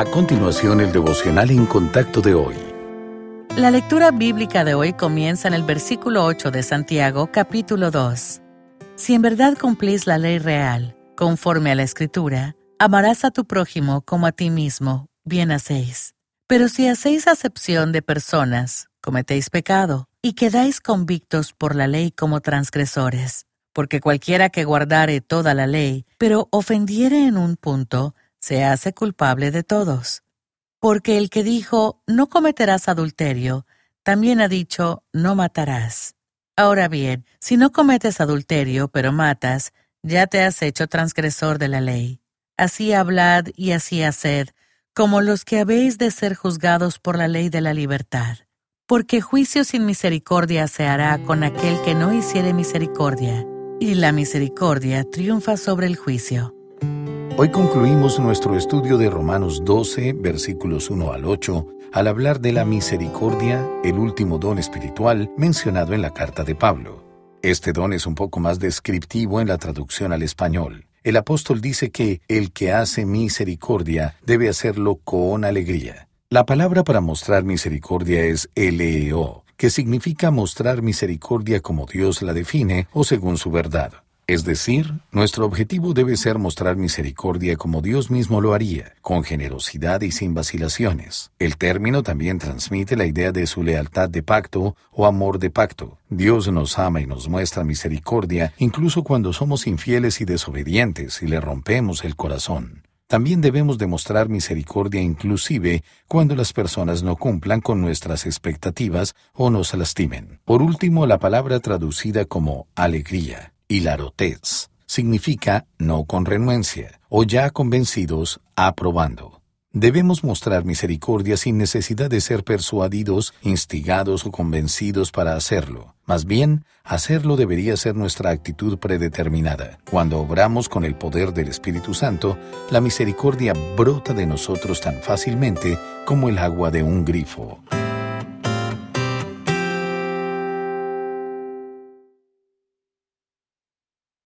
A continuación, el devocional en contacto de hoy. La lectura bíblica de hoy comienza en el versículo 8 de Santiago, capítulo 2. Si en verdad cumplís la ley real, conforme a la Escritura, amarás a tu prójimo como a ti mismo, bien hacéis. Pero si hacéis acepción de personas, cometéis pecado, y quedáis convictos por la ley como transgresores. Porque cualquiera que guardare toda la ley, pero ofendiere en un punto, se hace culpable de todos. Porque el que dijo, no cometerás adulterio, también ha dicho, no matarás. Ahora bien, si no cometes adulterio, pero matas, ya te has hecho transgresor de la ley. Así hablad y así haced, como los que habéis de ser juzgados por la ley de la libertad. Porque juicio sin misericordia se hará con aquel que no hiciere misericordia, y la misericordia triunfa sobre el juicio. Hoy concluimos nuestro estudio de Romanos 12, versículos 1 al 8, al hablar de la misericordia, el último don espiritual mencionado en la carta de Pablo. Este don es un poco más descriptivo en la traducción al español. El apóstol dice que el que hace misericordia debe hacerlo con alegría. La palabra para mostrar misericordia es eleo, que significa mostrar misericordia como Dios la define o según su verdad. Es decir, nuestro objetivo debe ser mostrar misericordia como Dios mismo lo haría, con generosidad y sin vacilaciones. El término también transmite la idea de su lealtad de pacto o amor de pacto. Dios nos ama y nos muestra misericordia incluso cuando somos infieles y desobedientes y le rompemos el corazón. También debemos demostrar misericordia inclusive cuando las personas no cumplan con nuestras expectativas o nos lastimen. Por último, la palabra traducida como alegría hilarotez. Significa no con renuencia, o ya convencidos, aprobando. Debemos mostrar misericordia sin necesidad de ser persuadidos, instigados o convencidos para hacerlo. Más bien, hacerlo debería ser nuestra actitud predeterminada. Cuando obramos con el poder del Espíritu Santo, la misericordia brota de nosotros tan fácilmente como el agua de un grifo.